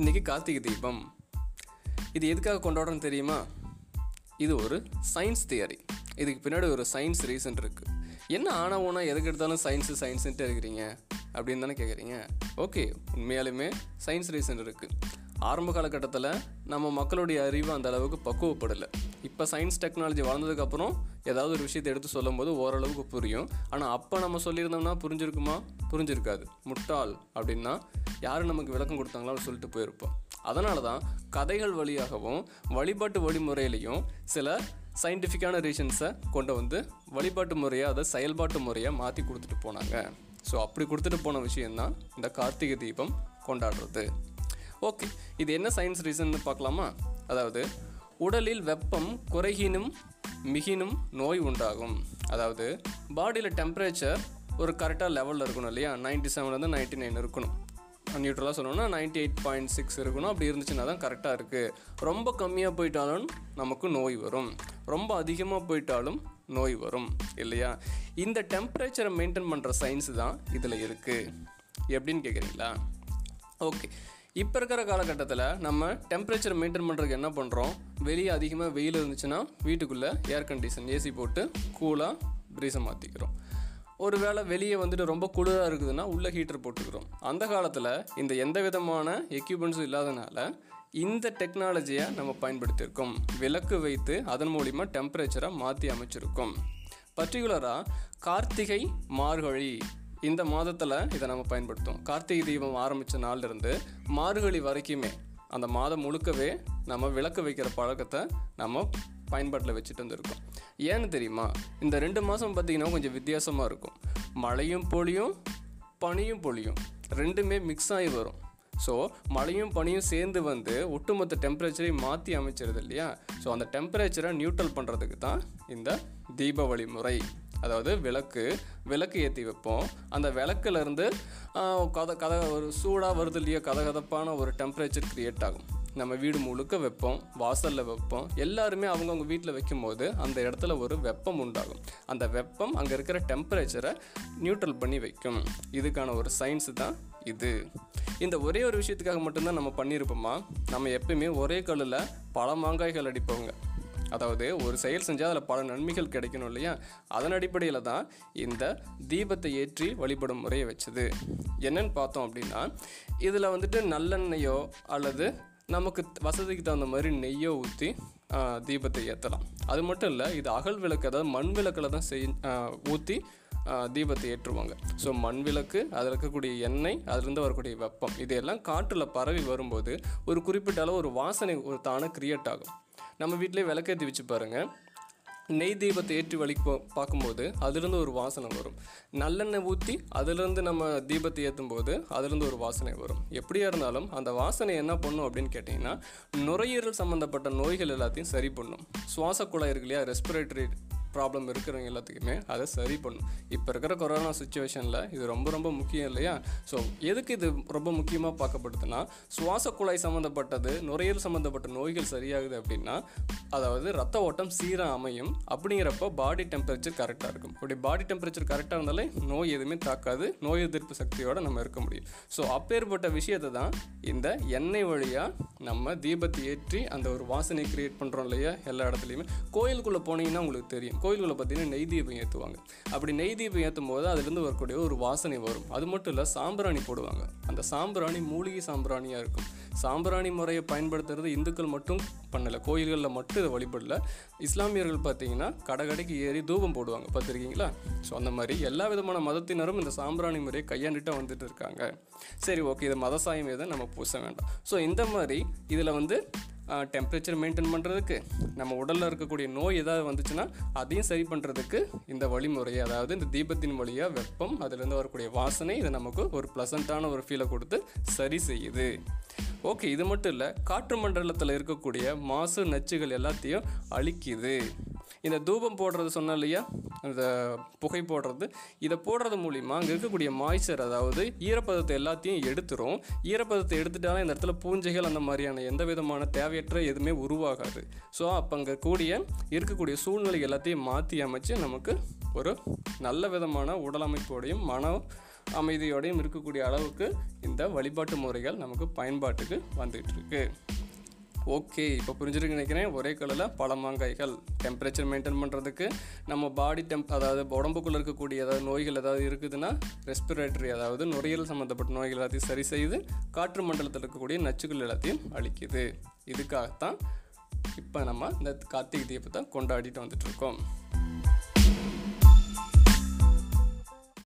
இன்றைக்கி கார்த்திகை தீபம். இது எதுக்காக கொண்டாடுறோன்னு தெரியுமா? இது ஒரு சயின்ஸ் தியரி இதுக்கு பின்னாடி ஒரு சயின்ஸ் ரீசன் இருக்குது என்ன ஆனா ஊனா எதுக்கு எடுத்தாலும் சயின்ஸு சயின்ஸுன்ட்டு இருக்கிறீங்க? அப்படின்னு தானே கேட்குறீங்க ஓகே உண்மையாலுமே சயின்ஸ் ரீசன் இருக்குது ஆரம்ப காலகட்டத்தில் நம்ம மக்களுடைய அறிவு அந்த அளவுக்கு பக்குவப்படலை. இப்போ சயின்ஸ் டெக்னாலஜி வளர்ந்ததுக்கப்புறம் ஏதாவது ஒரு விஷயத்தை எடுத்து சொல்லும் போது ஓரளவுக்கு புரியும். ஆனால் அப்போ நம்ம சொல்லியிருந்தோம்னா புரிஞ்சிருக்குமா? புரிஞ்சிருக்காது. முட்டாள் அப்படின்னா யார் நமக்கு விளக்கம் கொடுத்தாங்களோ சொல்லிட்டு போயிருப்போம். அதனால தான் கதைகள் வழியாகவும் வழிபாட்டு வழிமுறையிலையும் சில சயின்டிஃபிக்கான ரீசன்ஸை கொண்டு வந்து வழிபாட்டு முறையை அதை செயல்பாட்டு முறையை மாற்றி கொடுத்துட்டு போனாங்க. ஸோ அப்படி கொடுத்துட்டு போன விஷயந்தான் இந்த கார்த்திகை தீபம் கொண்டாடுறது. ஓகே இது என்ன சயின்ஸ் ரீசன் பார்க்கலாமா? அதாவது உடலில் வெப்பம் குறைகினும் மிகினும் நோய் உண்டாகும். அதாவது பாடியில் டெம்பரேச்சர் ஒரு கரெக்டாக லெவலில் இருக்கணும் இல்லையா? நைன்ட்டி செவன்லேருந்து நைன்ட்டி நைன் இருக்கணும். நியூட்ரலாக சொல்லணும்னா நைன்டி எயிட் பாயிண்ட் சிக்ஸ் இருக்கணும். அப்படி இருந்துச்சுன்னா தான் கரெக்டாக இருக்குது ரொம்ப கம்மியாக போயிட்டாலும் நமக்கு நோய் வரும். ரொம்ப அதிகமாக போயிட்டாலும் நோய் வரும். இல்லையா? இந்த டெம்பரேச்சரை மெயின்டைன் பண்ணுற சயின்ஸ் தான் இதில் இருக்குது எப்படின்னு கேட்குறீங்களா ஓகே இப்போ இருக்கிற காலகட்டத்தில் நம்ம டெம்பரேச்சர் மெயின்டைன் பண்ணுறதுக்கு என்ன பண்ணுறோம் வெளியே அதிகமாக வெயில் இருந்துச்சுன்னா வீட்டுக்குள்ளே ஏர் கண்டிஷன் ஏசி போட்டு கூலாக ப்ரீஸை மாற்றிக்கிறோம் ஒரு வேளை வெளியே வந்துட்டு ரொம்ப குளிராக இருக்குதுன்னா உள்ளே ஹீட்டர் போட்டுக்கிறோம். அந்த காலத்தில் இந்த எந்த விதமான எக்யூப்மெண்ட்ஸும் இல்லாதனால இந்த டெக்னாலஜியை நம்ம பயன்படுத்தியிருக்கோம். விளக்கு வைத்து அதன் மூலிமா டெம்பரேச்சரை மாற்றி அமைச்சிருக்கோம். பர்டிகுலராக கார்த்திகை மார்கழி. இந்த மாதத்தில் இதை நம்ம பயன்படுத்தும் கார்த்திகை தீபம் ஆரம்பித்த நாள்லேருந்து மார்கழி வரைக்குமே அந்த மாதம் முழுக்கவே நம்ம விளக்கு வைக்கிற பழக்கத்தை நம்ம பயன்பாட்டில் வச்சுட்டு வந்திருக்கோம். ஏன்னு தெரியுமா? இந்த ரெண்டு மாதம் பார்த்திங்கன்னா கொஞ்சம் வித்தியாசமாக இருக்கும். மழையும் பொழியும் பனியும் பொழியும். ரெண்டுமே மிக்ஸ் ஆகி வரும். ஸோ மழையும் பனியும் சேர்ந்து வந்து ஒட்டுமொத்த டெம்பரேச்சரை மாற்றி அமைச்சிருது இல்லையா? ஸோ அந்த டெம்பரேச்சரை நியூட்ரல் பண்ணுறதுக்கு தான் இந்த தீபாவளி முறை. அதாவது விளக்கு விளக்கு ஏற்றி வைப்போம். அந்த விளக்குலேருந்து கதை கதை ஒரு சூடாக வருது இல்லையோ கதகதப்பான ஒரு டெம்பரேச்சர் க்ரியேட் ஆகும். நம்ம வீடு முழுக்க வைப்போம் வாசலில் வைப்போம் எல்லாருமே அவங்கவுங்க வீட்டில் வைக்கும்போது அந்த இடத்துல ஒரு வெப்பம் உண்டாகும். அந்த வெப்பம் அங்கே இருக்கிற டெம்பரேச்சரை நியூட்ரல் பண்ணி வைக்கும். இதுக்கான ஒரு சயின்ஸ் தான் இது. இந்த ஒரே ஒரு விஷயத்துக்காக மட்டும்தான் நம்ம பண்ணியிருப்போமா? நம்ம எப்பயுமே ஒரே கல்லில் பல மாங்காய்கள் அடிப்போங்க. அதாவது ஒரு செயல் செஞ்சால் அதில் பல நன்மைகள் கிடைக்கணும் இல்லையா? அதன் அடிப்படையில் தான் இந்த தீபத்தை ஏற்றி வழிபடும் முறையை வச்சது. என்னன்னு பார்த்தோம் அப்படின்னா இதில் வந்துட்டு நல்லெண்ணெயோ அல்லது நமக்கு வசதிக்கு தகுந்த மாதிரி நெய்யோ ஊற்றி தீபத்தை ஏற்றலாம் அது மட்டும் இல்லை இது அகல் விளக்கு அதாவது மண் விளக்கில் தான் செய் ஊற்றி தீபத்தை ஏற்றுவாங்க. ஸோ மண் விளக்கு அதில் இருக்கக்கூடிய எண்ணெய் அதிலிருந்து வரக்கூடிய வெப்பம் இதையெல்லாம் காற்றில் பரவி வரும்போது ஒரு குறிப்பிட்ட அளவு ஒரு வாசனை ஒரு தானே கிரியேட் ஆகும். நம்ம வீட்டிலே விளக்கேற்றி வச்சு பாருங்கள் நெய் தீபத்தை ஏற்றி வழி பார்க்கும்போது அதுலேருந்து ஒரு வாசனை வரும். நல்லெண்ணெய் ஊற்றி அதுலேருந்து நம்ம தீபத்தை ஏற்றும் போது அதுலேருந்து ஒரு வாசனை வரும். எப்படியா இருந்தாலும் அந்த வாசனை என்ன பண்ணும் அப்படின்னு கேட்டிங்கன்னா நுரையீரல் சம்மந்தப்பட்ட நோய்கள் எல்லாத்தையும் சரி பண்ணும். சுவாச குழாய் இருக்கு இல்லையா? ரெஸ்பிரேட்டரி ப்ராப்ளம் இருக்கிறவங்க எல்லாத்துக்குமே அதை சரி பண்ணும். இப்போ இருக்கிற கொரோனா சுச்சுவேஷனில் இது ரொம்ப ரொம்ப முக்கியம் இல்லையா? ஸோ எதுக்கு இது ரொம்ப முக்கியமாக பார்க்கப்படுதுன்னா சுவாச குழாய் சம்மந்தப்பட்டது நுரையீரல் சம்மந்தப்பட்ட நோய்கள் சரியாகுது அப்படின்னா அதாவது ரத்த ஓட்டம் சீராக அமையும் அப்படிங்கிறப்போ பாடி டெம்பரேச்சர் கரெக்டாக இருக்கும். அப்படி பாடி டெம்பரேச்சர் கரெக்டாக இருந்தாலே நோய் எதுவுமே தாக்காது நோய் எதிர்ப்பு சக்தியோடு நம்ம இருக்க முடியும். ஸோ அப்பேற்பட்ட விஷயத்தை தான் இந்த எண்ணெய் வழியாக நம்ம தீபத்தை ஏற்றி அந்த ஒரு வாசனை கிரியேட் பண்ணுறோம் இல்லையா? எல்லா இடத்துலையுமே. கோயிலுக்குள்ளே போனீங்கன்னா உங்களுக்கு தெரியும். கோயில்களை பார்த்தீங்கன்னா நெய் தீபம் ஏற்றுவாங்க அப்படி நெய் தீபம் ஏற்றும் போது அதுலேருந்து வரக்கூடிய ஒரு வாசனை வரும். அது மட்டும் இல்லை சாம்பிராணி போடுவாங்க. அந்த சாம்பிராணி மூலிகை சாம்பிராணியாக இருக்கும். சாம்பிராணி முறையை பயன்படுத்துறது இந்துக்கள் மட்டும் பண்ணலை கோயில்களில் மட்டும் இதை வழிபடல. இஸ்லாமியர்கள் பார்த்தீங்கன்னா கடை கடைக்கு ஏறி தூபம் போடுவாங்க. பார்த்துருக்கீங்களா ஸோ அந்த மாதிரி எல்லா விதமான மதத்தினரும் இந்த சாம்பிராணி முறையை கையாண்டுட்டு வந்துட்டு இருக்காங்க. சரி ஓகே இது மத சாயம் எதை நம்ம பூச வேண்டாம். ஸோ இந்த மாதிரி இதில் வந்து டெம்பரேச்சர் மெயின்டைன் பண்ணுறதுக்கு நம்ம உடலில் இருக்கக்கூடிய நோய் ஏதாவது வந்துச்சுன்னா அதையும் சரி பண்ணுறதுக்கு இந்த வழிமுறை அதாவது இந்த தீபத்தின் வழியாக வெப்பம் அதுலேருந்து வரக்கூடிய வாசனை இது நமக்கு ஒரு ப்ளசண்ட்டான ஒரு ஃபீலை கொடுத்து சரி செய்யுது. ஓகே இது மட்டும் இல்லை காற்று மண்டலத்தில் இருக்கக்கூடிய மாசு நச்சுகள் எல்லாத்தையும் அழிக்குது. இந்த தூபம் போடுறது சொன்னேன் இல்லையா? அந்த புகை போடுறது. இதை போடுறது மூலிமா அங்கே இருக்கக்கூடிய மாய்ச்சர் அதாவது ஈரப்பதத்தை எல்லாத்தையும் எடுத்துரும். ஈரப்பதத்தை எடுத்துட்டாலும் இந்த இடத்துல பூஞ்சைகள் அந்த மாதிரியான எந்த விதமான தேவையற்ற எதுவுமே உருவாகாது. ஸோ அப்போ அங்கே கூடிய இருக்கக்கூடிய சூழ்நிலை எல்லாத்தையும் மாற்றி அமைச்சு நமக்கு ஒரு நல்ல விதமான உடலமைப்போடையும் மன அமைதியோடையும் இருக்கக்கூடிய அளவுக்கு இந்த வழிபாட்டு முறைகள் நமக்கு பயன்பாட்டுக்கு வந்துகிட்டுருக்கு ஓகே இப்போ புரிஞ்சிருக்கு நினைக்கிறேன். ஒரே கலரில் பழமாங்காய்கள். டெம்பரேச்சர் மெயின்டைன் பண்ணுறதுக்கு நம்ம பாடி டெம்ப் அதாவது உடம்புக்குள்ளே இருக்கக்கூடிய ஏதாவது நோய்கள் ஏதாவது இருக்குதுன்னா ரெஸ்பிரேட்டரி அதாவது நுரையீரல் சம்மந்தப்பட்ட நோய்கள் எல்லாத்தையும் சரி செய்து காற்று மண்டலத்தில் இருக்கக்கூடிய நச்சுக்கள் எல்லாத்தையும் அழிக்குது. இதுக்காகத்தான் இப்போ நம்ம இந்த கார்த்திகை தீபத்தை கொண்டாடிட்டு வந்துட்டு இருக்கோம்.